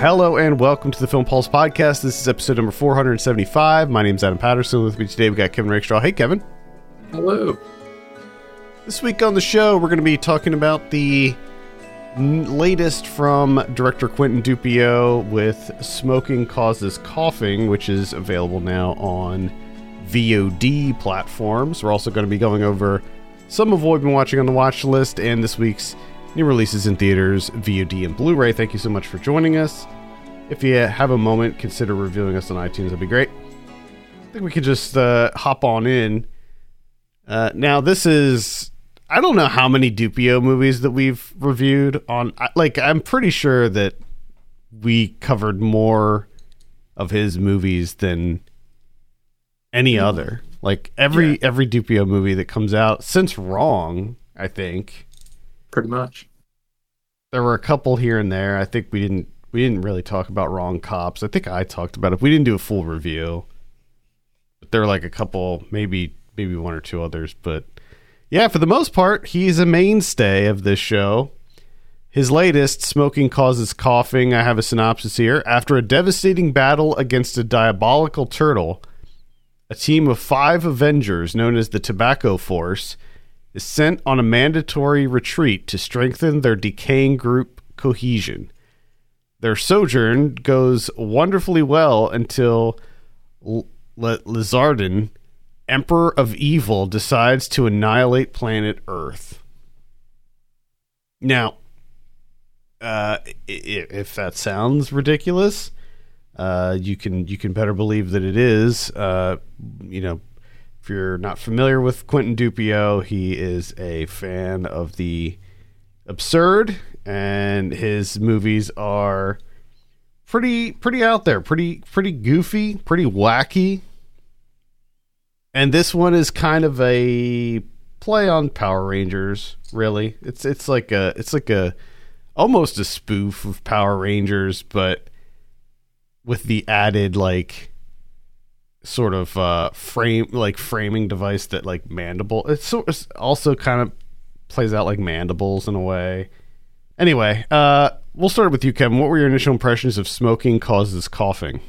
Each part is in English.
Hello and welcome to the Film Pulse podcast. This is episode number 475. My name is Adam Patterson. With me today, we've got Kevin Rakestraw. Hey, Kevin. Hello. This week on the show, we're going to be talking about the latest from director Quentin Dupieux with Smoking Causes Coughing, which is available now on VOD platforms. We're also going to be going over some of what we've been watching on the watch list and this week's new releases in theaters, VOD, and Blu ray. Thank you so much for joining us. If you have a moment, consider reviewing us on iTunes. That'd be great. I think we could just uh, hop on in. Uh, now, this is. I don't know how many Dupieux movies that we've reviewed on. Like, I'm pretty sure that we covered more of his movies than any other. Like every Yeah. every Dupieux movie that comes out since Wrong, I think Pretty much. there were a couple here and there. I think we didn't we didn't really talk about Wrong Cops. I think I talked about it. We didn't do a full review, but there were like a couple, maybe maybe one or two others. But yeah, for the most part, he's a mainstay of this show. His latest, Smoking Causes Coughing, I have a synopsis here. After a devastating battle against a diabolical turtle, a team of five Avengers, known as the Tobacco Force, is sent on a mandatory retreat to strengthen their decaying group cohesion. Their sojourn goes wonderfully well until L- Lizardin, Emperor of Evil, decides to annihilate planet Earth. Now, uh, if that sounds ridiculous, uh, you can you can better believe that it is. Uh, you know, you're not familiar with Quentin Dupieux, he is a fan of the absurd, and his movies are pretty pretty out there, pretty pretty goofy, pretty wacky. And this one is kind of a play on Power Rangers, really. It's it's like a it's like a almost a spoof of Power Rangers, but with the added like sort of uh frame like framing device that like mandible it's, so, it's also kind of plays out like mandibles in a way anyway uh we'll start with you kevin what were your initial impressions of smoking causes coughing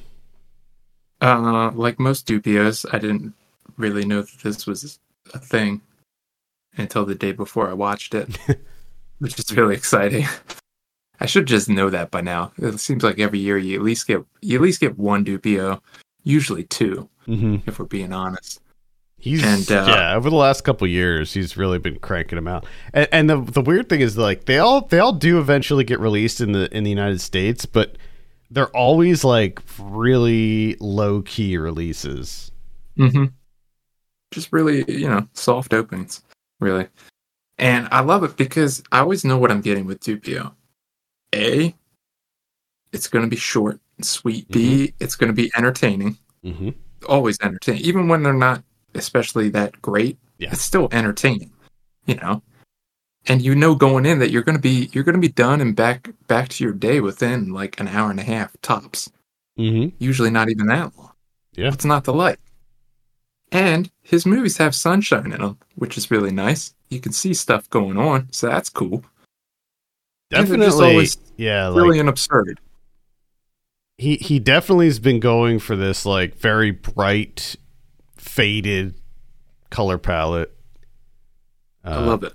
Uh, like most Dupios, I didn't really know that this was a thing until the day before I watched it, which is really exciting. I should just know that by now. It seems like every year you at least get you at least get one Dupieux, usually two, mm-hmm. if we're being honest. he's And, uh, yeah over the last couple years he's really been cranking them out and, and the the weird thing is like they all they all do eventually get released in the in the united states but they're always like really low key releases Mm-hmm. Just really, you know, soft openings, really. And I love it because I always know what I'm getting with Dupieux. A, it's going to be short sweet. B, it's going to be entertaining. mm-hmm. Always entertaining. Even when they're not especially that great, Yeah. it's still entertaining, you know? And you know going in that you're going to be you're going to be done and back back to your day within like an hour and a half tops Mm-hmm. usually not even that long. Yeah. What's not the light. And his movies have sunshine in them, which is really nice. You can see stuff going on, so that's cool. And they're just definitely always yeah like Really and absurd. He he definitely has been going for this like very bright faded color palette I love it.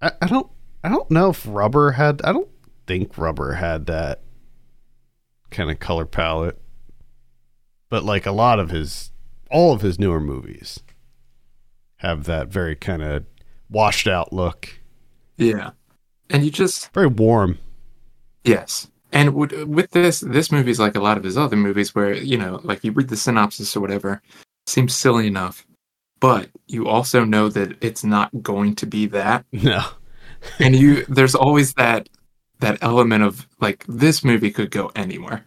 Uh, I, I don't I don't know if Rubber had I don't think Rubber had that kind of color palette. But like a lot of his all of his newer movies have that very kind of washed out look. Yeah. And you just Very warm. yes. And with, with this, this movie is like a lot of his other movies, where you know, like you read the synopsis or whatever, seems silly enough, but you also know that it's not going to be that. No. and you there's always that that element of like this movie could go anywhere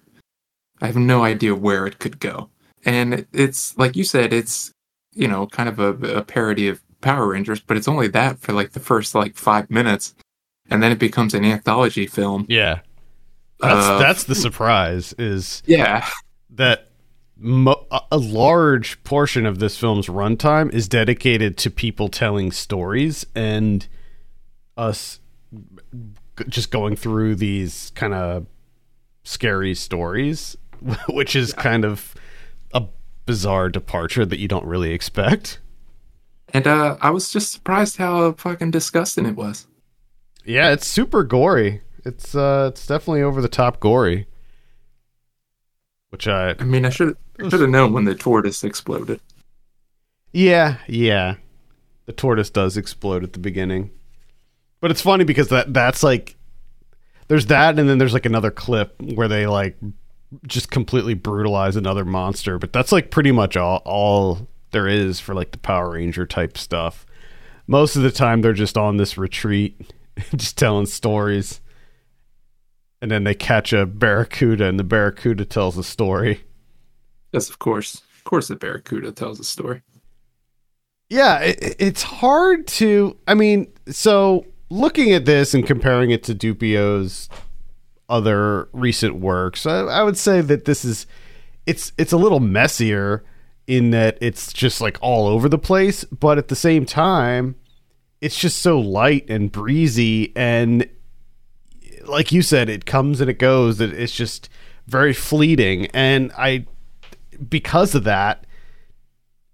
i have no idea where it could go and it's like you said it's you know kind of a, a parody of power rangers but it's only that for like the first like five minutes and then it becomes an anthology film Yeah. That's Uh, that's the surprise is yeah that mo- a- large portion of this film's runtime is dedicated to people telling stories and us g- just going through these kind of scary stories, which is kind of a bizarre departure that you don't really expect. And uh, I was just surprised how fucking disgusting it was. Yeah, it's super gory. It's uh, it's definitely over the top gory. Which I, I mean, I should should have known when the tortoise exploded. yeah, yeah, the tortoise does explode at the beginning, but it's funny because that that's like, there's that, and then there's like another clip where they like just completely brutalize another monster, but that's like pretty much all all there is for like the Power Ranger type stuff. Most of the time, they're just on this retreat, just telling stories. And then they catch a barracuda, and the barracuda tells a story. Yes, of course. Of course, the barracuda tells a story. Yeah, it, it's hard to. I mean, so looking at this and comparing it to Dupieux's other recent works, I, I would say that this is it's it's a little messier in that it's just like all over the place, but at the same time, it's just so light and breezy and like you said, it comes and it goes. That it's just very fleeting, and I because of that,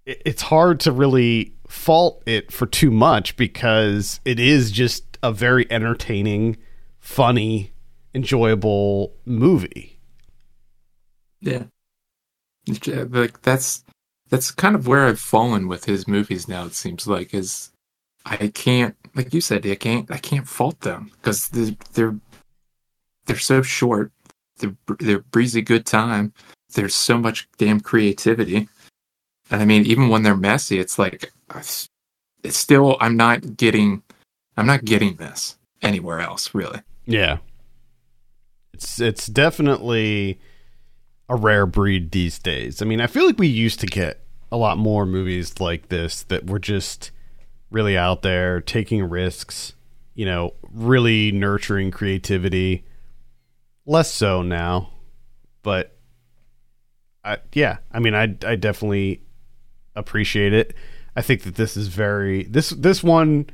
it, it's hard to really fault it for too much because it is just a very entertaining, funny, enjoyable movie. Yeah, like that's that's kind of where I've fallen with his movies now. It seems like is I can't, like you said, I can't I can't fault them because they're they're they're so short. They're they're breezy good time. There's so much damn creativity, and I mean, even when they're messy, it's like it's still I'm not getting I'm not getting this anywhere else really. Yeah. It's it's definitely a rare breed these days. I mean, I feel like we used to get a lot more movies like this that were just really out there taking risks, you know, really nurturing creativity. Less so now, but I yeah, I mean, I I definitely appreciate it. I think that this is very this this one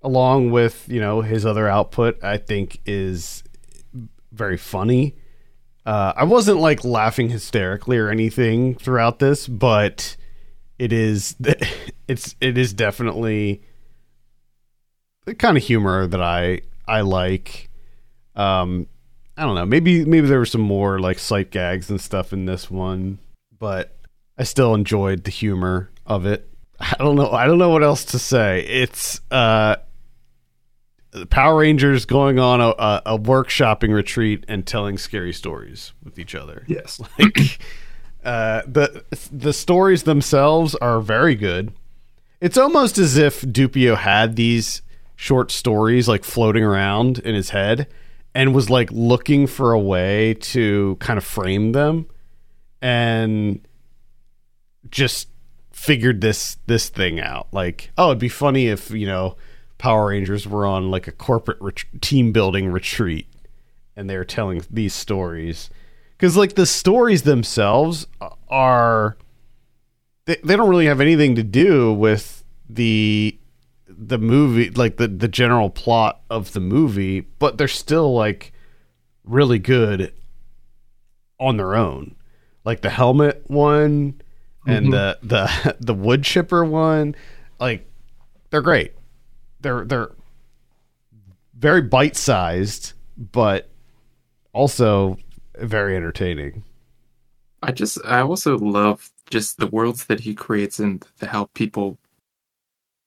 along with, you know, his other output, I think is very funny. Uh, I wasn't like laughing hysterically or anything throughout this, but it is it's it is definitely the kind of humor that I I like. Um, I don't know. Maybe maybe there were some more like sight gags and stuff in this one, but I still enjoyed the humor of it. I don't know. I don't know what else to say. It's uh Power Rangers going on a, a, a workshopping retreat and telling scary stories with each other. Yes. Like uh, the the stories themselves are very good. It's almost as if Dupieux had these short stories like floating around in his head and was like looking for a way to kind of frame them and just figured this this thing out. Like, oh, it'd be funny if, you know, Power Rangers were on like a corporate ret- team building retreat and they're telling these stories because like the stories themselves are they, they don't really have anything to do with the the movie like the the general plot of the movie but they're still like really good on their own like the helmet one and Mhm. the the the wood chipper one like they're great they're they're very bite sized, but also very entertaining. I just I also love just the worlds that he creates and the, how people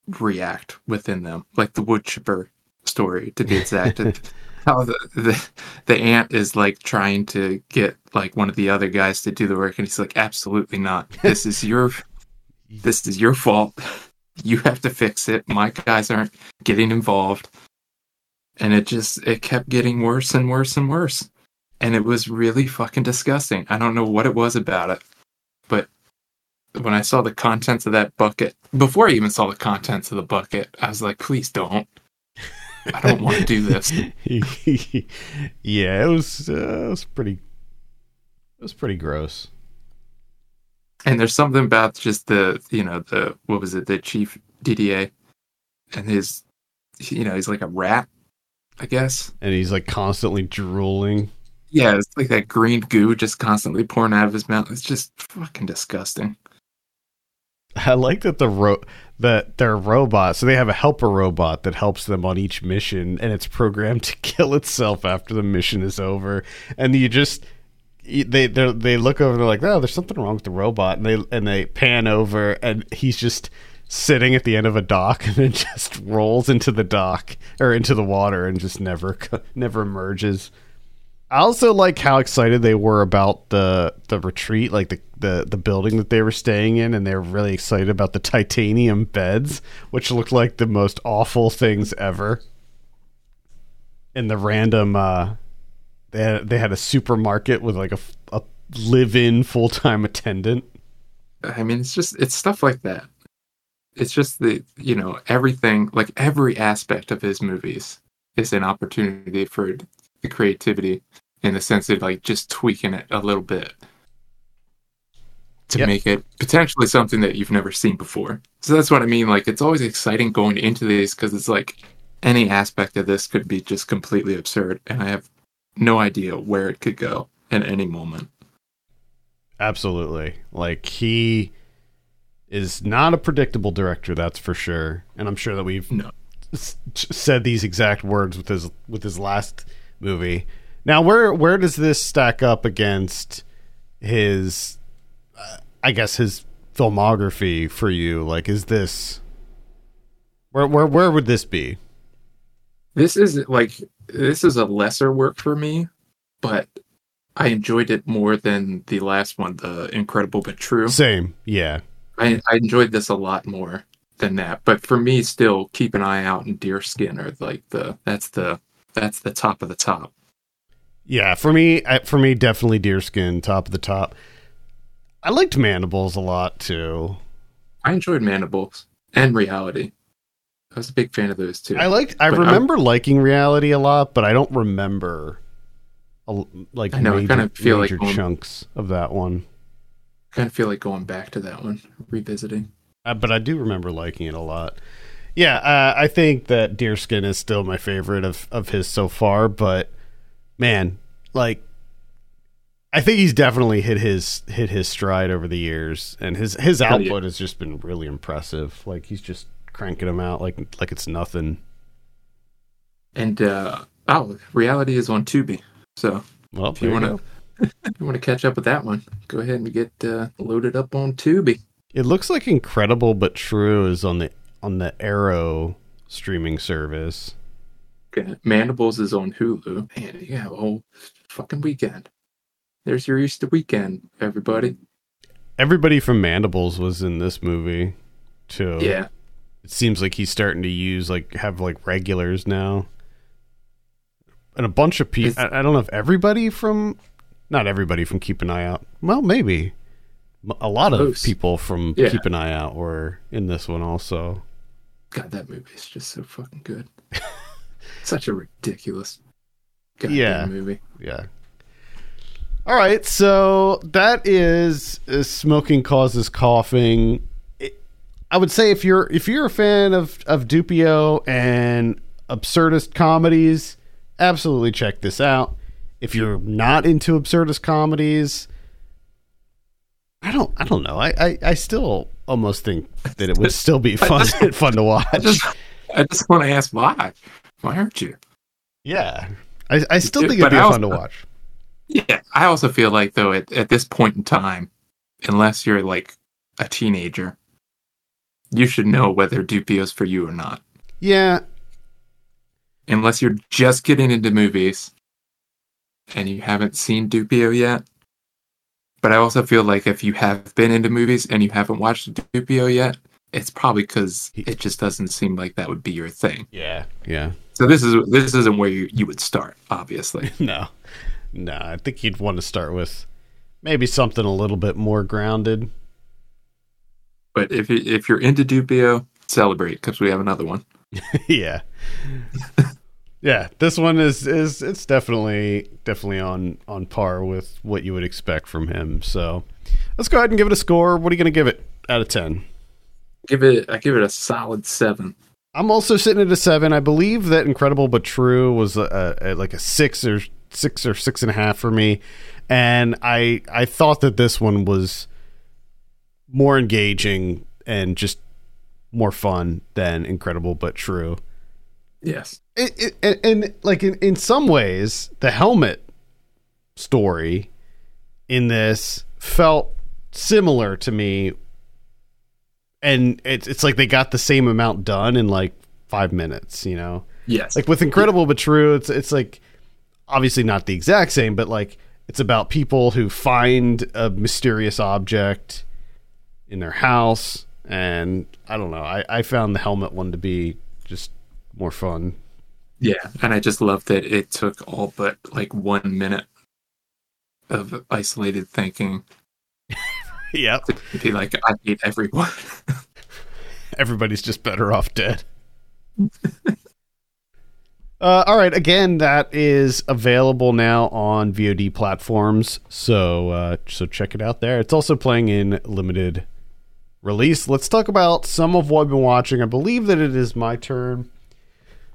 react within them, like the wood chipper story to be exact. how the, the the ant is like trying to get like one of the other guys to do the work, and he's like, "Absolutely not. This is your this is your fault. You have to fix it. My guys aren't getting involved." And it just it kept getting worse and worse and worse and it was really fucking disgusting. I don't know what it was about it, but when I saw the contents of that bucket, before I even saw the contents of the bucket, I was like, please don't. I don't want to do this. yeah, it was uh, it was pretty it was pretty gross. And there's something about just the, you know, the, what was it, the chief Didier and his, you know, he's like a rat, I guess. And he's like constantly drooling. Yeah, it's like that green goo just constantly pouring out of his mouth. It's just fucking disgusting. I like that the ro- that their robot. So they have a helper robot that helps them on each mission, and it's programmed to kill itself after the mission is over. And you just they they look over, and they're like, "Oh, there's something wrong with the robot," and they and they pan over, and he's just sitting at the end of a dock, and then just rolls into the dock or into the water, and just never never emerges. I also like how excited they were about the the retreat, like the, the the building that they were staying in, and they were really excited about the titanium beds, which looked like the most awful things ever. And the random, uh, they had, they had a supermarket with like a, a live-in full-time attendant. I mean, it's just it's stuff like that. It's just the you know everything, like every aspect of his movies is an opportunity for the creativity in the sense of like just tweaking it a little bit to yep. make it potentially something that you've never seen before. So that's what I mean. Like it's always exciting going into these because it's like any aspect of this could be just completely absurd, and I have no idea where it could go at any moment. Absolutely. Like he is not a predictable director, that's for sure. And I'm sure that we've no. s- said these exact words with his with his last movie. Now, where where does this stack up against his? Uh, I guess his filmography for you. Like, is this where where where would this be? This is like this is a lesser work for me, but I enjoyed it more than the last one, the Incredible but True. Same, yeah. I, I enjoyed this a lot more than that. But for me, still keep an eye out and Deerskin are like the that's the that's the top of the top. Yeah, for me, for me, definitely deerskin, top of the top. I liked mandibles a lot too. I enjoyed mandibles and reality. I was a big fan of those too. I liked. I remember I'm, liking reality a lot, but I don't remember a, like I know, major, I kind of feel like going, chunks of that one. Kind of feel like going back to that one, revisiting. Uh, but I do remember liking it a lot. Yeah, uh, I think that Deerskin is still my favorite of of his so far, but man, like I think he's definitely hit his hit his stride over the years, and his his output yeah. has just been really impressive. Like he's just cranking them out like like it's nothing. And uh oh, reality is on Tubi, so well, if you want to you want to catch up with that one, go ahead and get uh, loaded up on Tubi. It looks like Incredible but True is on the on the Arrow streaming service. Mandibles is on Hulu. Man, you have a whole fucking weekend. There's your Easter weekend, everybody. Everybody from Mandibles was in this movie, too. Yeah. It seems like he's starting to use like have like regulars now, and a bunch of people. I, I don't know if everybody from, not everybody from Keep an Eye Out. Well, maybe a lot of people from yeah. Keep an Eye Out were in this one also. God, that movie is just so fucking good. Such a ridiculous yeah. movie. Yeah. All right, so that is, is smoking causes coughing. It, I would say if you're if you're a fan of of Dupieux and absurdist comedies, absolutely check this out. If you're not into absurdist comedies, I don't I don't know. I I, I still almost think that it would still be fun fun to watch. I just, I just want to ask why. Why aren't you? Yeah, I, I still think it'd be also, fun to watch. Yeah, I also feel like though at, at this point in time, unless you're like a teenager, you should know whether Dupieux's for you or not. Yeah. Unless you're just getting into movies and you haven't seen Dupieux yet. But I also feel like if you have been into movies and you haven't watched Dupieux yet, it's probably because it just doesn't seem like that would be your thing. Yeah, yeah. So this is this isn't where you, you would start, obviously. no, no. I think you'd want to start with maybe something a little bit more grounded. But if if you're into Dupieux, celebrate because we have another one. yeah, yeah. This one is is it's definitely definitely on on par with what you would expect from him. So let's go ahead and give it a score. What are you going to give it out of ten? Give it I give it a solid seven. I'm also sitting at a seven. I believe that Incredible but True was a, a, like a six or six or six and a half for me, and I I thought that this one was more engaging and just more fun than Incredible but True. Yes. It, it, and, and like in, in some ways, the helmet story in this felt similar to me and it's it's like they got the same amount done in like five minutes, you know. Yes. Like with Incredible but True, it's it's like obviously not the exact same, but like it's about people who find a mysterious object in their house, and I don't know. I I found the helmet one to be just more fun. Yeah, and I just love that it took all but like one minute of isolated thinking Yep. to be like, I hate everyone. Everybody's just better off dead. uh, all right. Again, that is available now on VOD platforms. So uh, so check it out there. It's also playing in limited release. Let's talk about some of what I've been watching. I believe that it is my turn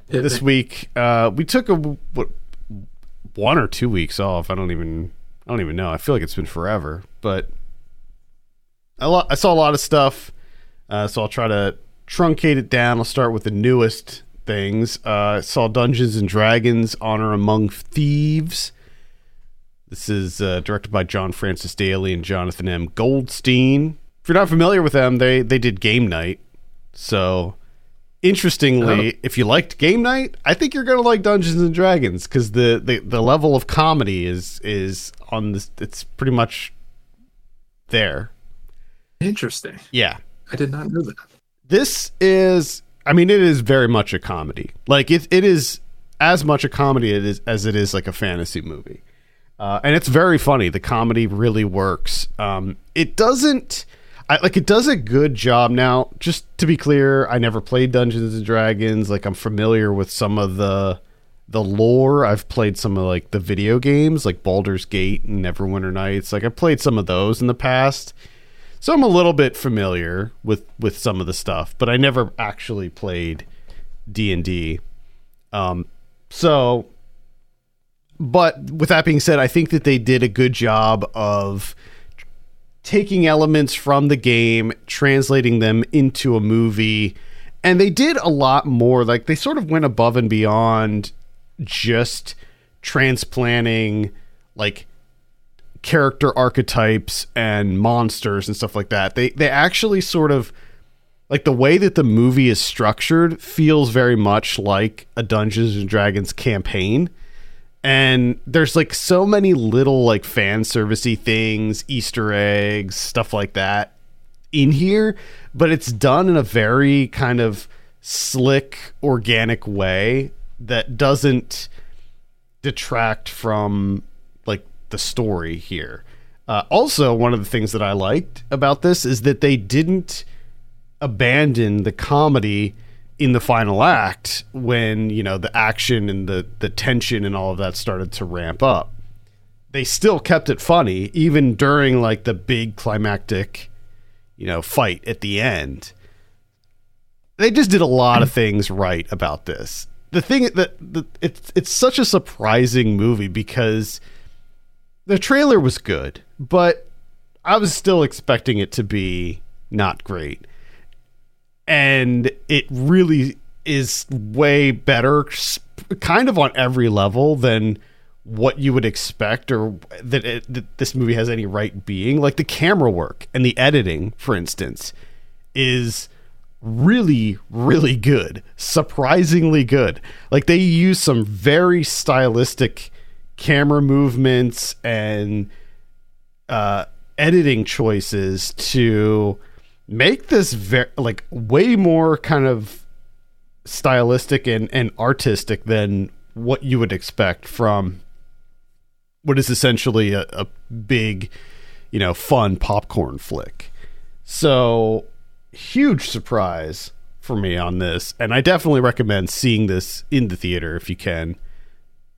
this week. Uh, we took a what one or two weeks off. I don't even I don't even know. I feel like it's been forever, but lo- I saw a lot of stuff. Uh, so I'll try to truncate it down. I'll start with the newest things. Uh, I saw Dungeons and Dragons: Honor Among Thieves. This is uh, directed by John Francis Daly and Jonathan M. Goldstein. If you're not familiar with them, they they did Game Night. So, interestingly, Oh. if you liked Game Night, I think you're gonna like Dungeons and Dragons because the, the the level of comedy is is on this. It's pretty much there. Interesting. Yeah, I did not know that. this is i mean it is very much a comedy. Like it, it is as much a comedy it is, as it is like a fantasy movie. Uh, and it's very funny. The comedy really works. Um, it doesn't I, like it does a good job. Now just to be clear i never played dungeons and dragons. Like i'm familiar with some of the the lore. I've played some of like the video games like Baldur's Gate and Neverwinter Nights. Like i played some of those in the past so I'm a little bit familiar with with some of the stuff, but I never actually played D and D. Um, so, but with that being said, I think that they did a good job of taking elements from the game, translating them into a movie, and they did a lot more. Like they sort of went above and beyond just transplanting like character archetypes and monsters and stuff like that. They they actually sort of like the way that the movie is structured feels very much like a Dungeons and Dragons campaign. And there's like so many little like fan servicey things, Easter eggs, stuff like that in here, but it's done in a very kind of slick, organic way that doesn't detract from the story here. Uh, also, one of the things that I liked about this is that they didn't abandon the comedy in the final act when you know the action and the the tension and all of that started to ramp up. They still kept it funny even during like the big climactic, you know, fight at the end. They just did a lot of things right about this. The thing that the, it's it's such a surprising movie because the trailer was good, but I was still expecting it to be not great. And it really is way better, kind of on every level, than what you would expect or that, it, that this movie has any right being. Like the camera work and the editing, for instance, is really really good surprisingly good like they use some very stylistic camera movements and uh editing choices to make this very like way more kind of stylistic and and artistic than what you would expect from what is essentially a, a big you know fun popcorn flick. So huge surprise for me on this and i definitely recommend seeing this in the theater if you can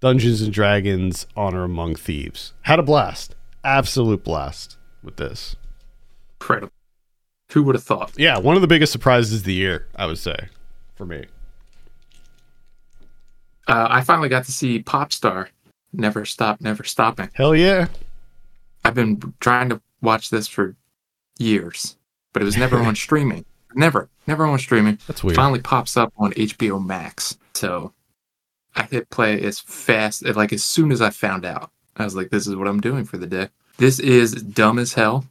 dungeons and dragons honor among thieves had a blast absolute blast with this Incredible. Who would have thought? yeah one of the biggest surprises of the year i would say for me Uh, I finally got to see Popstar Never Stop, Never Stopping. Hell yeah. I've been trying to watch this for years, but it was never on streaming. Never, never on streaming. That's weird. Finally pops up on HBO Max. So I hit play as fast, like as soon as I found out. I was like, this is what I'm doing for the day. This is dumb as hell,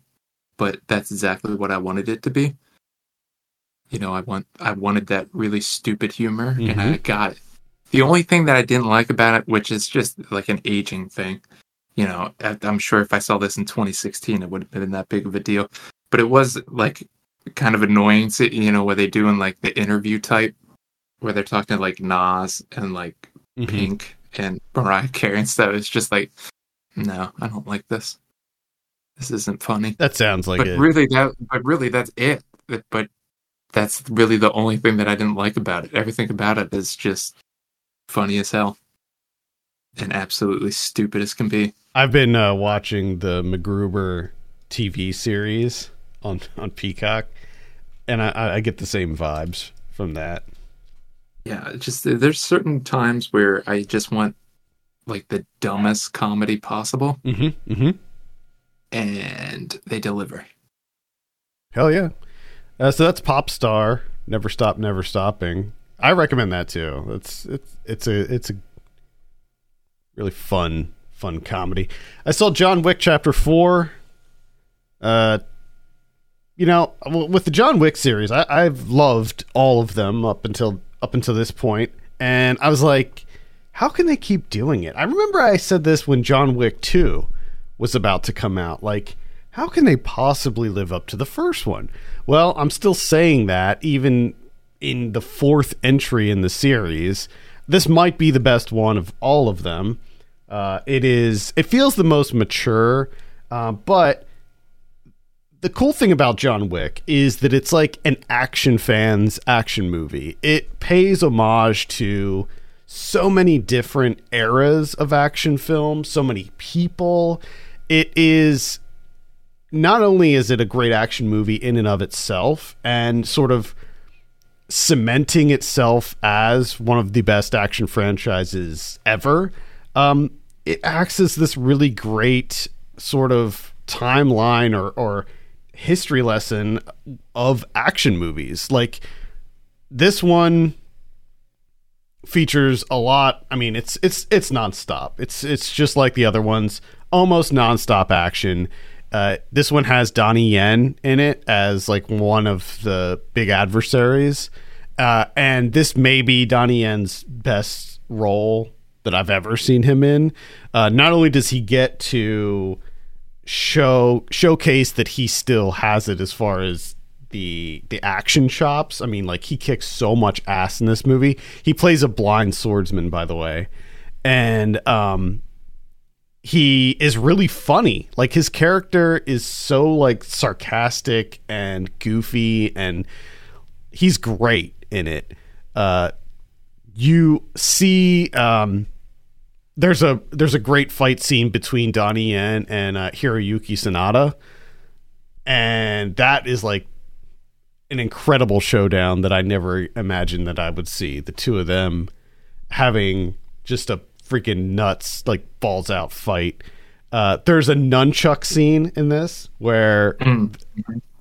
but that's exactly what I wanted it to be. You know, I want I wanted that really stupid humor and I mm-hmm. got it. The only thing that I didn't like about it, which is just like an aging thing, you know, I'm sure if I saw this in 2016, it wouldn't have been that big of a deal. But it was like kind of annoying, to, you know, where they do in like the interview type, where they're talking to like Nas and like Mhm. Pink and Mariah Carey and stuff. It's just like, no, I don't like this. This isn't funny. That sounds like but it. really, that but really that's it. But- But that's really the only thing that I didn't like about it. Everything about it is just funny as hell and absolutely stupid as can be. I've been uh, watching the MacGruber TV series on on Peacock, and I, I get the same vibes from that. Yeah, just there's certain times where I just want like the dumbest comedy possible, Mm-hmm. Mm-hmm. and they deliver. Hell yeah. Uh, so that's Pop Star. Never stop, never stopping. I recommend that too. It's it's it's a it's a really fun fun comedy. I saw John Wick Chapter Four. Uh, you know, with the John Wick series, I, I've loved all of them up until up until this point, and I was like, how can they keep doing it? I remember I said this when John Wick Two was about to come out. Like, how can they possibly live up to the first one? Well, I'm still saying that even in the fourth entry in the series. This might be the best one of all of them. Uh, it is. It feels the most mature, uh, but the cool thing about John Wick is that it's like an action fan's action movie. It pays homage to so many different eras of action film, so many people. It is not only is it a great action movie in and of itself and sort of cementing itself as one of the best action franchises ever, um, it acts as this really great sort of timeline or, or history lesson of action movies. Like this one features a lot. I mean, it's it's it's nonstop. It's it's just like the other ones, almost nonstop action. Uh, this one has Donnie Yen in it as like one of the big adversaries, uh, and this may be Donnie Yen's best role that I've ever seen him in. Uh, not only does he get to show showcase that he still has it as far as the the action chops. I mean, like he kicks so much ass in this movie. He plays a blind swordsman, by the way, and um, he is really funny. Like his character is so like sarcastic and goofy, and he's great in it. Uh, you see, um, there's a there's a great fight scene between Donnie Yen and uh, Hiroyuki Sanada, and that is like an incredible showdown that I never imagined that I would see. The two of them having just a freaking nuts like balls out fight. Uh, there's a nunchuck scene in this where Mm.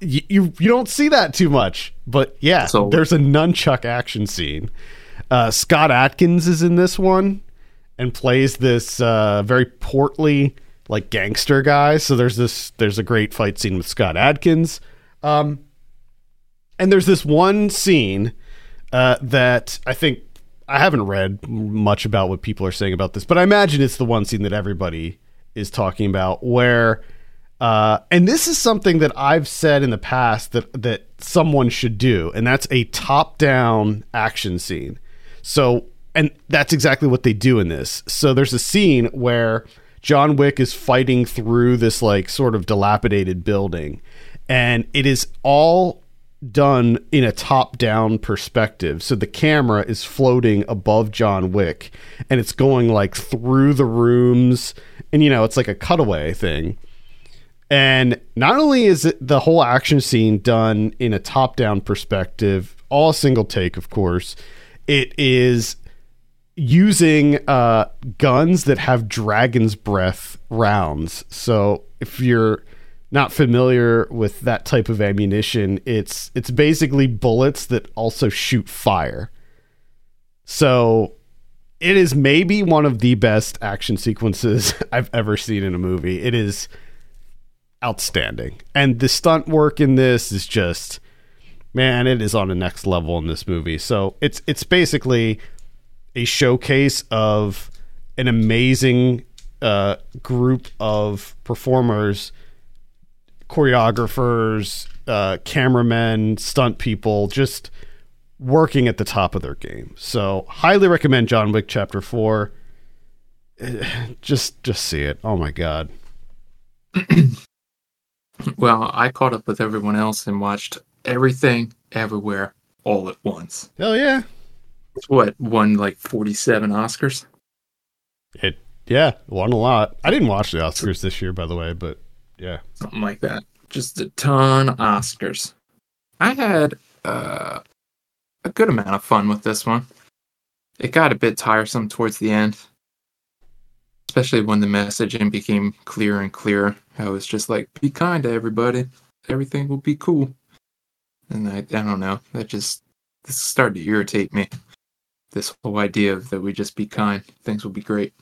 you, you you don't see that too much, but yeah, So- there's a nunchuck action scene. Uh, Scott Adkins is in this one and plays this uh, very portly like gangster guy. So there's this there's a great fight scene with Scott Adkins. Um, and there's this one scene uh, that I think I haven't read much about what people are saying about this, but I imagine it's the one scene that everybody is talking about where uh, and this is something that I've said in the past that that someone should do, and that's a top-down action scene. So, and that's exactly what they do in this. So, there's a scene where John Wick is fighting through this like sort of dilapidated building, and it is all done in a top-down perspective. So the camera is floating above John Wick, and it's going like through the rooms, and you know it's like a cutaway thing. And not only is it the whole action scene done in a top down perspective, all single take, of course, it is using uh, guns that have dragon's breath rounds. So if you're not familiar with that type of ammunition, it's it's basically bullets that also shoot fire. So it is maybe one of the best action sequences I've ever seen in a movie. It is outstanding. And the stunt work in this is just man, it is on the next level in this movie. So it's it's basically a showcase of an amazing uh, group of performers, choreographers, uh, cameramen, stunt people, just working at the top of their game. So highly recommend John Wick Chapter Four. Just just see it. Oh my god. Well, I caught up with everyone else and watched everything, everywhere, all at once. Hell yeah. It's what won like forty-seven Oscars. It yeah won a lot. I didn't watch the Oscars this year, by the way, but yeah. something like that. Just a ton of Oscars. I had uh, a good amount of fun with this one. It got a bit tiresome towards the end, especially when the messaging became clearer and clearer. I was just like, "Be kind to everybody. Everything will be cool." And I, I don't know. That just this started to irritate me. This whole idea of that we just be kind, things will be great.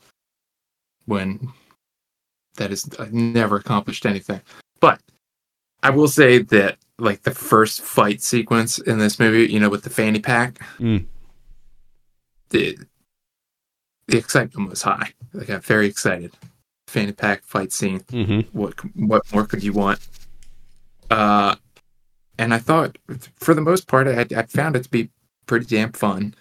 When that is, I've never accomplished anything. But I will say that like the first fight sequence in this movie, you know, with the fanny pack, Mm. the the excitement was high. I got very excited. Fanny pack fight scene. Mm-hmm. What what more could you want? Uh, and I thought, for the most part, I, I found it to be pretty damn fun.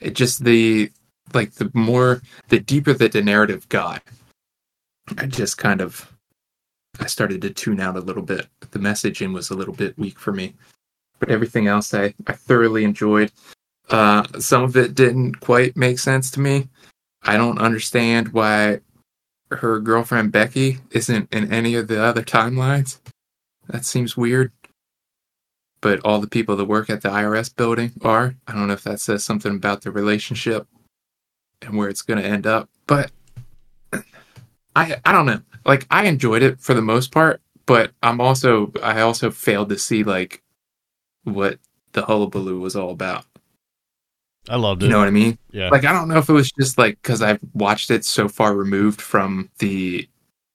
It just the like the more the deeper that the narrative got, I just kind of I started to tune out a little bit. The messaging was a little bit weak for me, but everything else I I thoroughly enjoyed. Uh, some of it didn't quite make sense to me. I don't understand why her girlfriend Becky isn't in any of the other timelines. That seems weird. But all the people that work at the IRS building are. I don't know if that says something about the relationship and where it's going to end up. But I I don't know. Like I enjoyed it for the most part, but I'm also I also failed to see like what the hullabaloo was all about. I loved it. You know what I mean? yeah. like i don't know if it was just like because i've watched it so far removed from the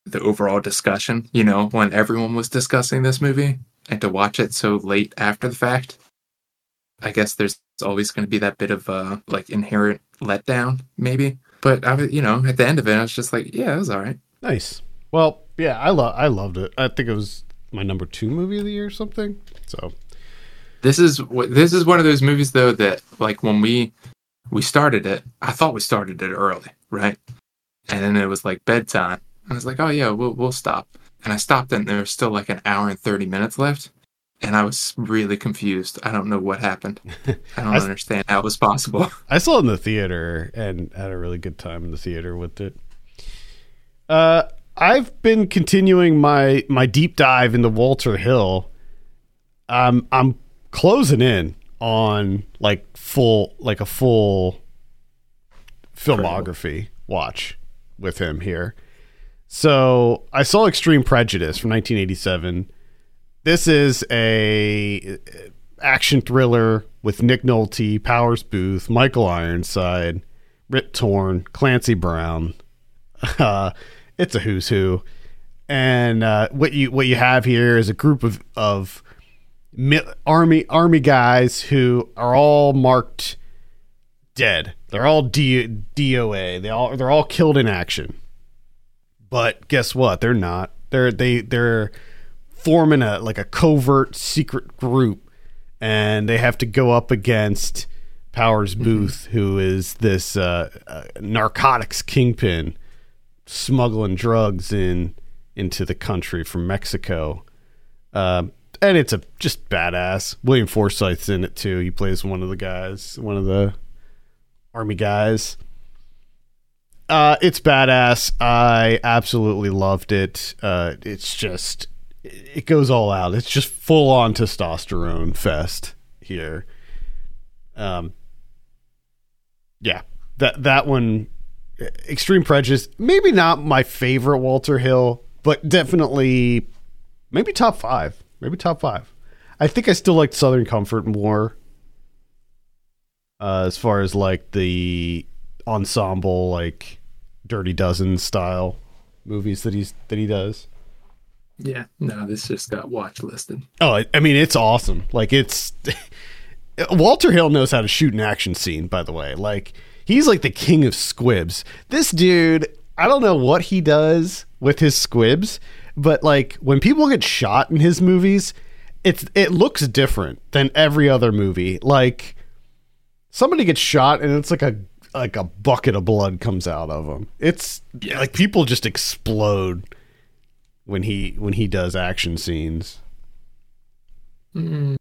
the overall discussion you know when everyone was discussing this movie and to watch it so late after the fact i guess there's always going to be that bit of uh like inherent letdown maybe but i was you know at the end of it i was just like yeah it was all right Nice. Well, yeah, I love I loved it. I think it was my number two movie of the year or something. So this is what this is one of those movies though that like when we we started it i thought we started it early right and then it was like bedtime and i was like oh yeah we'll, we'll stop and i stopped and there was still like an hour and 30 minutes left and i was really confused i don't know what happened i don't I understand how it was possible I saw it in the theater and had a really good time in the theater with it. Uh, I've been continuing my my deep dive into Walter Hill. Um, I'm closing in on like full like a full filmography watch with him here. So I saw Extreme Prejudice from 1987. This is a uh, action thriller with Nick Nolte, Powers Boothe, Michael Ironside, Rip Torn, Clancy Brown. Uh, it's a who's who, and uh, what you what you have here is a group of of army army guys who are all marked dead. They're all D- DOA. They all they're all killed in action. But guess what? They're not. They're they they're forming a like a covert secret group and they have to go up against Powers Boothe who is this uh, uh, narcotics kingpin smuggling drugs in into the country from Mexico. Um, and it's a just badass. William Forsythe's in it too. He plays one of the guys, one of the army guys. Uh, it's badass. I absolutely loved it. Uh, it's just, it goes all out. It's just full on testosterone fest here. Um, yeah, that that one, Extreme Prejudice, maybe not my favorite Walter Hill, but definitely maybe top five, maybe top five. I think I still like Southern Comfort more, uh, as far as like the ensemble, like Dirty Dozen style movies that he's that he does. Yeah, no, this just got watch listed. Oh, I, mean, it's awesome. Like it's Walter Hill knows how to shoot an action scene. By the way, like he's like the king of squibs. This dude, I don't know what he does with his squibs, but like when people get shot in his movies, it's it looks different than every other movie. Like somebody gets shot and it's like a like a bucket of blood comes out of him. It's Yeah. like people just explode when he when he does action scenes. Mm,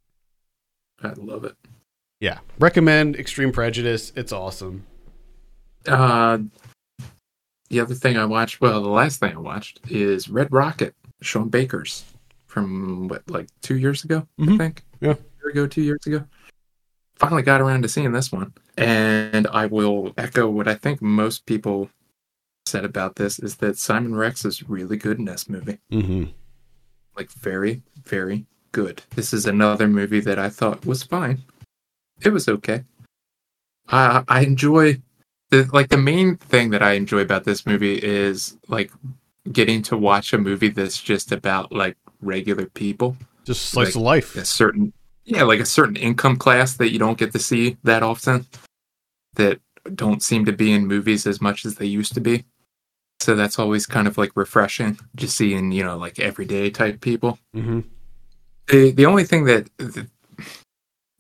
I love it. Yeah, recommend Extreme Prejudice. It's awesome. Uh, the other thing I watched, well, the last thing I watched is Red Rocket, Sean Baker's from what, like two years ago, I Mhm. think. Yeah. A year ago, two years ago. Finally got around to seeing this one, and I will echo what I think most people said about this: is that Simon Rex is really good in this movie. Mm-hmm. like very very good this is another movie that i thought was fine it was okay i i enjoy the like the main thing that i enjoy about this movie is like getting to watch a movie that's just about like regular people Just slice Like, of life. a certain yeah like a certain income class that you don't get to see that often that don't seem to be in movies as much as they used to be so that's always kind of like refreshing just seeing you know like everyday type people Mm-hmm. the the only thing that the,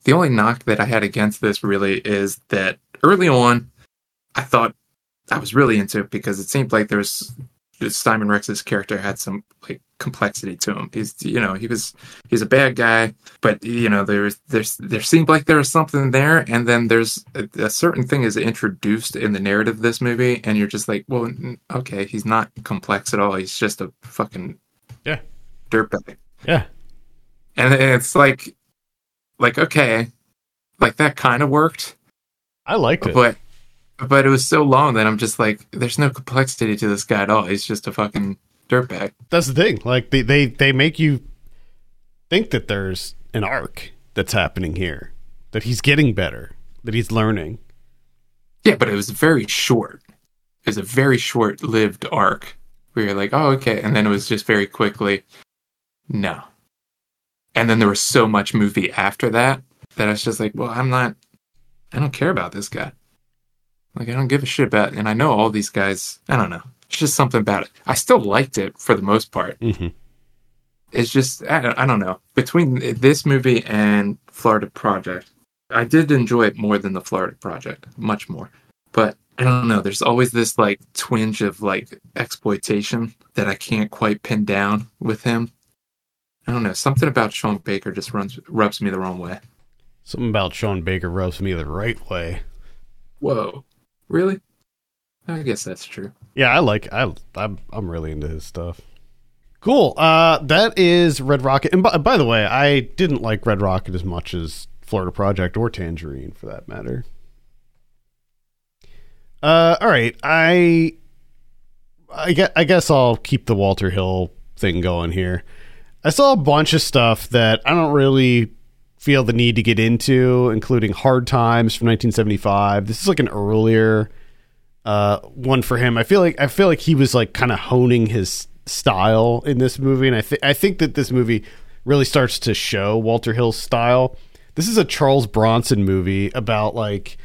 the only knock that I had against this really is that early on, I thought I was really into it because it seemed like there was Simon Rex's character had some like complexity to him. He's you know he was he's a bad guy, but you know there's there's there seemed like there was something there, and then there's a, a certain thing is introduced in the narrative of this movie, and you're just like, well, okay, he's not complex at all. He's just a fucking Yeah. dirtbag Yeah. and it's like like okay like that kind of worked I liked it. but but it was so long that i'm just like there's no complexity to this guy at all he's just a fucking dirtbag That's the thing. Like they, they they make you think that there's an arc that's happening here. That he's getting better. That he's learning. yeah but it was very short it was a very short lived arc where you're like oh okay and then it was just very quickly no and then there was so much movie after that that i was just like well i'm not i don't care about this guy like i don't give a shit about and i know all these guys i don't know it's just something about it i still liked it for the most part Mm-hmm. it's just I don't, I don't know between this movie and Florida Project. I did enjoy it more than the Florida Project, much more. But I don't know. There's always this like twinge of like exploitation that I can't quite pin down with him. I don't know. Something about Sean Baker just runs rubs me the wrong way. Something about Sean Baker rubs me the right way. Whoa, really? I guess that's true. Yeah, I like I I'm I'm really into his stuff. Cool. Uh that is Red Rocket. And by, by the way, I didn't like Red Rocket as much as Florida Project or Tangerine for that matter. Uh all right. I I guess, I guess I'll keep the Walter Hill thing going here. I saw a bunch of stuff that I don't really feel the need to get into, including Hard Times from 1975. This is like an earlier uh, one for him. I feel like I feel like he was like kind of honing his style in this movie, and I think I think that this movie really starts to show Walter Hill's style. This is a Charles Bronson movie about like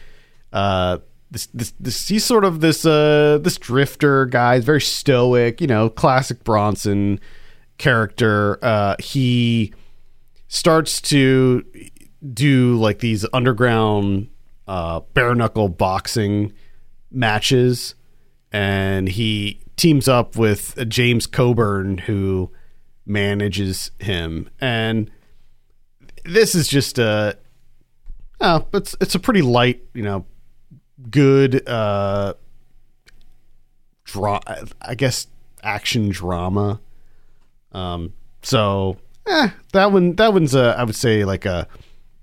uh, this this this he's sort of this uh this drifter guy, very stoic, you know, classic Bronson character. Uh, he starts to do like these underground uh, bare knuckle boxing matches, and he teams up with uh, James Coburn, who manages him. And this is just a, oh, it's it's a pretty light, you know, good, uh, draw. I guess action drama. Um, so eh, that one that one's a I would say like a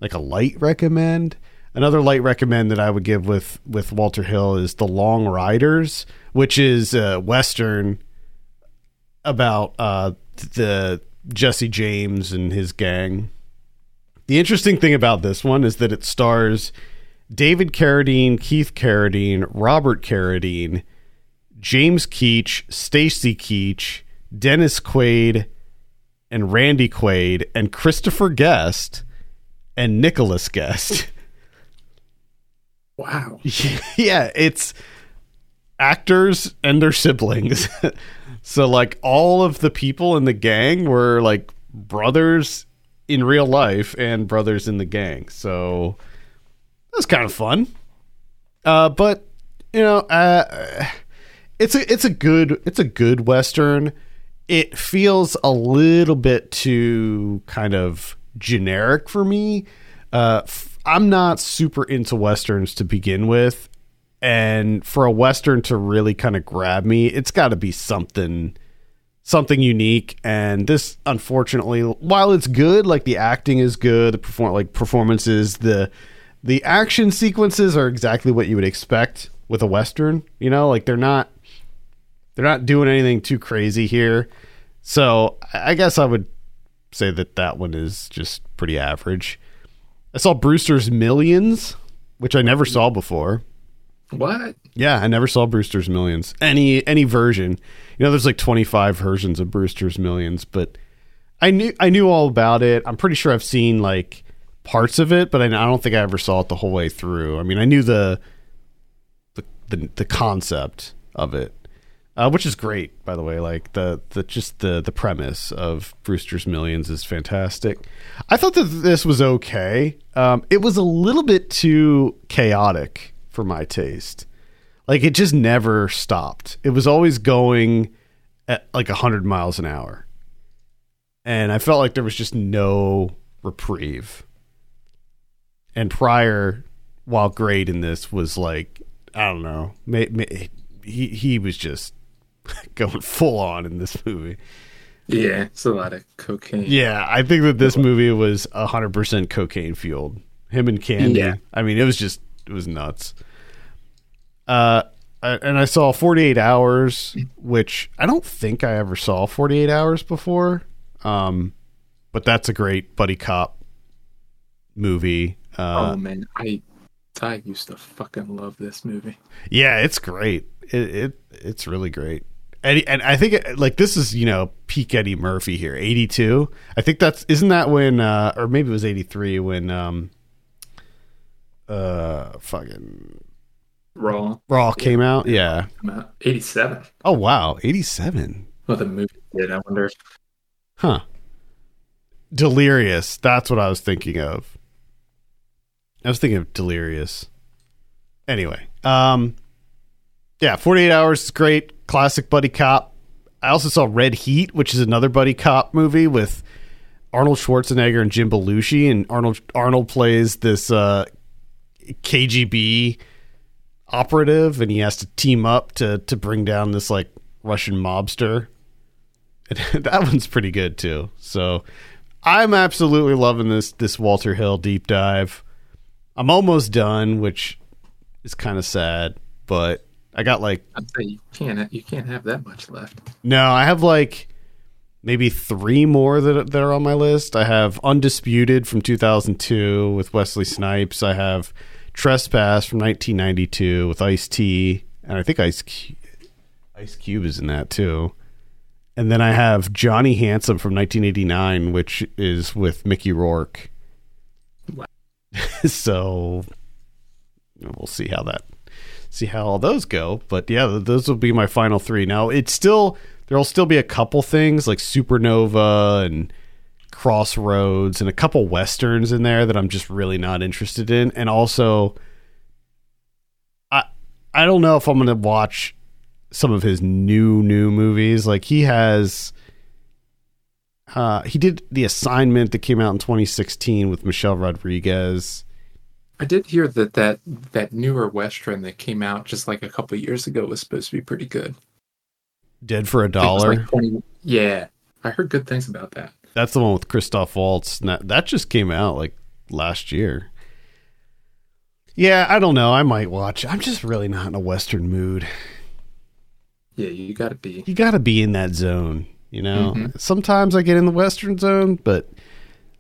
like a light recommend. another light recommend that I would give with with Walter Hill is The Long Riders, which is a western about uh, the Jesse James and his gang. The interesting thing about this one is that it stars David Carradine, Keith Carradine, Robert Carradine, James Keach, Stacy Keach, Dennis Quaid, and Randy Quaid, and Christopher Guest, and Nicholas Guest. Wow. yeah, it's actors and their siblings. so like all of the people in the gang were like brothers in real life and brothers in the gang. So that's kind of fun. Uh, but you know, uh, it's a it's a good it's a good western. It feels a little bit too kind of generic for me. Uh, f- I'm not super into westerns to begin with, and for a western to really kind of grab me, it's got to be something something unique. And this, unfortunately, while it's good, like the acting is good, the perform like performances, the the action sequences are exactly what you would expect with a western. You know, like they're not they're not doing anything too crazy here. So I guess I would say that that one is just pretty average. I saw Brewster's Millions, which I never saw before. What? Yeah, I never saw Brewster's Millions. Any any version. You know, there's like 25 versions of Brewster's Millions, but I knew I knew all about it. I'm pretty sure I've seen like parts of it, but I, I don't think I ever saw it the whole way through. I mean, I knew the the the, the concept of it, uh, which is great, by the way. Like the the just the the premise of Brewster's Millions is fantastic. I thought that this was okay. Um, it was a little bit too chaotic for my taste. Like it just never stopped. It was always going at like 100 miles an hour. And I felt like there was just no reprieve. And Pryor, while great in this, was like, I don't know, may, may, he, he was just going full on in this movie. Yeah, it's a lot of cocaine. Yeah, I think that this movie was 100% cocaine fueled. Him and Candy. Yeah. I mean, it was just, it was nuts. Uh, and I saw 48 Hours, which I don't think I ever saw 48 Hours before. Um, but that's a great buddy cop movie. Uh, oh man, I I used to fucking love this movie. Yeah, it's great. It, it it's really great. And, and I think it, like this is you know peak Eddie Murphy here, eighty two. I think that's isn't that when uh, or maybe it was eighty three when um uh fucking Raw, Raw came out. Yeah. eighty seven. Oh wow, eighty seven. What the movie did? I wonder. Huh. Delirious. That's what I was thinking of. I was thinking of Delirious. Anyway, um, yeah, 48 Hours is great. Classic buddy cop. I also saw Red Heat, which is another buddy cop movie with Arnold Schwarzenegger and Jim Belushi, and Arnold Arnold plays this uh, KGB operative, and he has to team up to to bring down this like Russian mobster. that one's pretty good too. So I'm absolutely loving this this Walter Hill deep dive. I'm almost done, which is kind of sad, but I got like I'd say you can't you can't have that much left. no, I have like maybe three more that that are on my list. I have Undisputed from 2002 with Wesley Snipes. I have Trespass from 1992 with Ice T, and I think Ice Cu- Ice Cube is in that too. And then I have Johnny Handsome from 1989, which is with Mickey Rourke. Wow. so we'll see how that see how all those go. But yeah, those will be my final three. Now it's still there'll still be a couple things like Supernova and Crossroads and a couple westerns in there that I'm just really not interested in. And also, I I don't know if I'm gonna watch some of his new new movies. Like he has. Uh, he did the assignment that came out in 2016 with Michelle Rodriguez. I did hear that that that newer western that came out just like a couple of years ago was supposed to be pretty good. Dead for a I think it was dollar. like 20 yeah, I heard good things about that. That's the one with Christoph Waltz. That, that just came out like last year. Yeah, I don't know. I might watch. I'm just really not in a Western mood. Yeah, you got to be. You got to be in that zone, you know? Mhm. Sometimes I get in the Western zone, but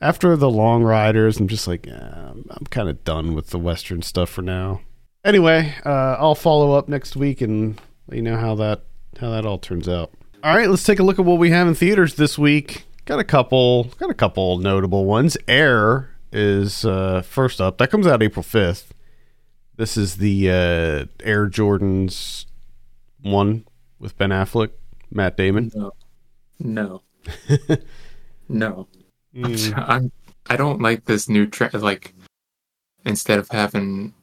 after the long riders, I'm just like, eh, I'm, kind of done with the Western stuff for now. Anyway, uh, I'll follow up next week and let you know how that how that all turns out. All right, let's take a look at what we have in theaters this week. Got a couple, got a couple notable ones. Air is uh, first up. That comes out April 5th. This is the uh, Air Jordans one with Ben Affleck, Matt Damon. No, no, no. Mm. I'm. I don't like this new trend. Like, instead of having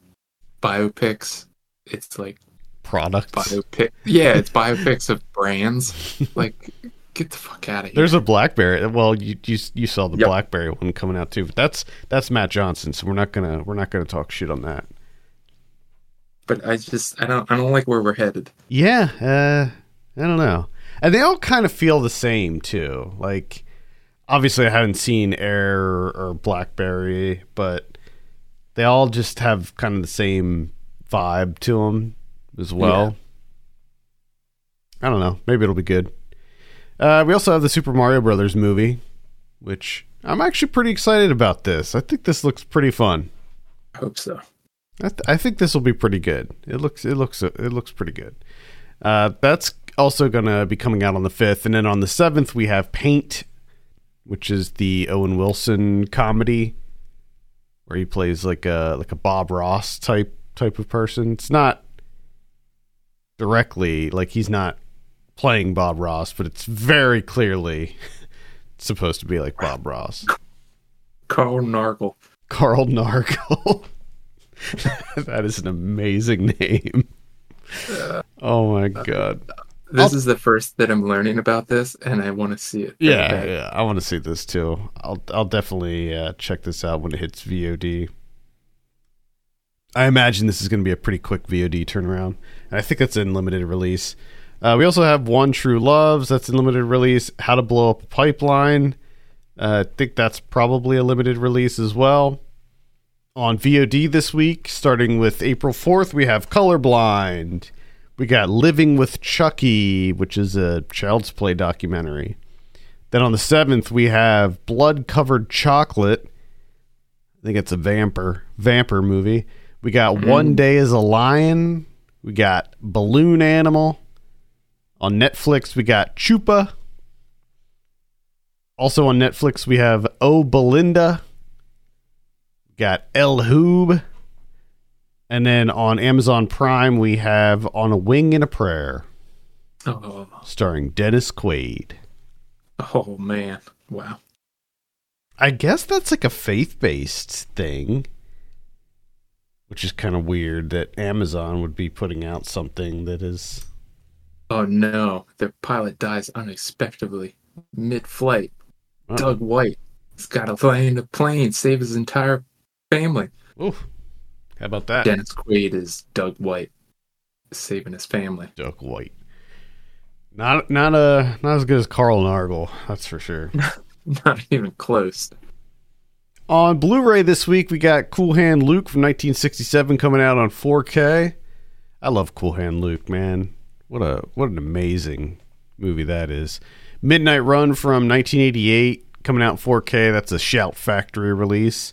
biopics, it's like Products. biopic. Yeah, it's biopics of brands. Like, get the fuck out of here. There's a BlackBerry. Well, you you, you saw the Yep. BlackBerry one coming out too, but that's that's Matt Johnson. So we're not gonna we're not gonna talk shit on that. but I just I don't I don't like where we're headed. Yeah, uh, I don't know. And they all kind of feel the same too. Like, obviously, I haven't seen Air or, BlackBerry, but they all just have kind of the same vibe to them as well. I don't know. Maybe it'll be good. Uh, we also have the Super Mario Brothers movie, which I'm actually pretty excited about. This, I think this looks pretty fun. I hope so. I, th- I think this will be pretty good. It looks it looks it looks pretty good. Uh, that's also going to be coming out on the fifth, and then on the seventh we have Paint, which is the Owen Wilson comedy where he plays like a like a Bob Ross type type of person. It's not directly like he's not playing Bob Ross, but it's very clearly supposed to be like Bob Ross. Carl Nargle. Carl Nargle. that is an amazing name. Oh my god. This I'll- is the first that I'm learning about this, and I want to see it. Yeah, bad. yeah, I want to see this too. I'll I'll definitely uh, check this out when it hits VOD. I imagine this is going to be a pretty quick VOD turnaround, and I think that's in limited release. Uh, we also have One True Loves that's in limited release. How to Blow Up a Pipeline. Uh, I think that's probably a limited release as well. On VOD this week, starting with April 4th, we have Colorblind. We got Living with Chucky, which is a child's play documentary. Then on the 7th, we have Blood Covered Chocolate. I think it's a vampire vampire movie. We got mm-hmm. One Day as a Lion. We got Balloon Animal. On Netflix, we got Chupa. Also on Netflix, we have Oh Belinda. Got El Hoob. And then on Amazon Prime, we have On a Wing and a Prayer, Oh, starring Dennis Quaid. oh man! Wow. I guess that's like a faith based thing, which is kind of weird that Amazon would be putting out something that is. Oh no! The pilot dies unexpectedly mid-flight. Oh. Doug White has got to land a plane, save his entire family. Oof. How about that? Dennis Quaid is Doug White, saving his family. Doug White. Not not uh not as good as Carl Nargle, that's for sure. Not even close. on Blu-ray this week, we got Cool Hand Luke from 1967 coming out on 4K. I love Cool Hand Luke, man. What a what an amazing movie that is. Midnight Run from 1988 coming out in 4K. That's a Shout Factory release.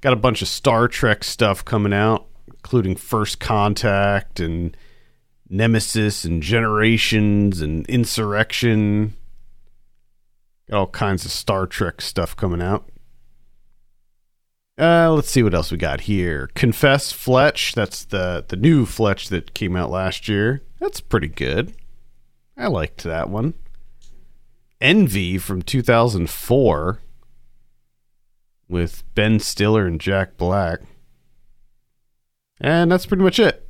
Got a bunch of Star Trek stuff coming out, including First Contact and Nemesis and Generations and Insurrection. Got all kinds of Star Trek stuff coming out. Uh, let's see what else we got here. Confess Fletch. That's the the new Fletch that came out last year. That's pretty good. I liked that one. Envy from 2004 with Ben Stiller and Jack Black. And that's pretty much it.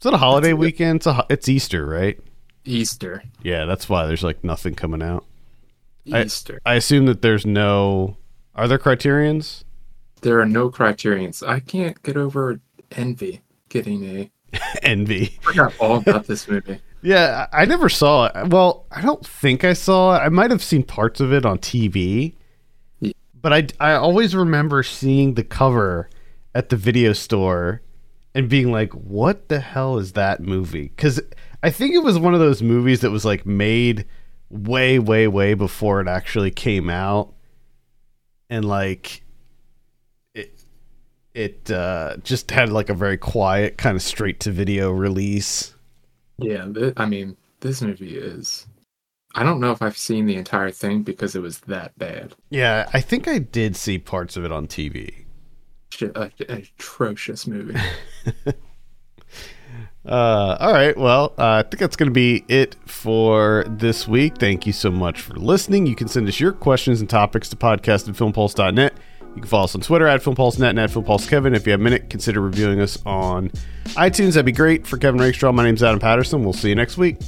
Is that a holiday it. weekend? It's, a, ho- it's Easter, right? Easter. Yeah, that's why there's like nothing coming out. I- Easter. I assume that there's no. Are there criterions? There are no criterions. I can't get over envy getting a. Envy. I forgot all about this movie. Yeah, I I never saw it. Well, I don't think I saw it. I might have seen parts of it on TV. But I, I always remember seeing the cover at the video store and being like, "What the hell is that movie?" Because I think it was one of those movies that was like made way, way, way before it actually came out, and like it, it uh, just had like a very quiet, kind of straight to video release. Yeah, th- I mean, this movie is. I don't know if I've seen the entire thing because it was that bad. Yeah, I think I did see parts of it on TV. Shit, a, a atrocious movie. Uh, all right. Well, uh, I think that's going to be it for this week. Thank you so much for listening. You can send us your questions and topics to podcast at filmpulse.net. You can follow us on Twitter at filmpulse.net and at filmpulsekevin. If you have a minute, consider reviewing us on iTunes. That'd be great. For Kevin Rakestraw, my name's Adam Patterson. We'll see you next week.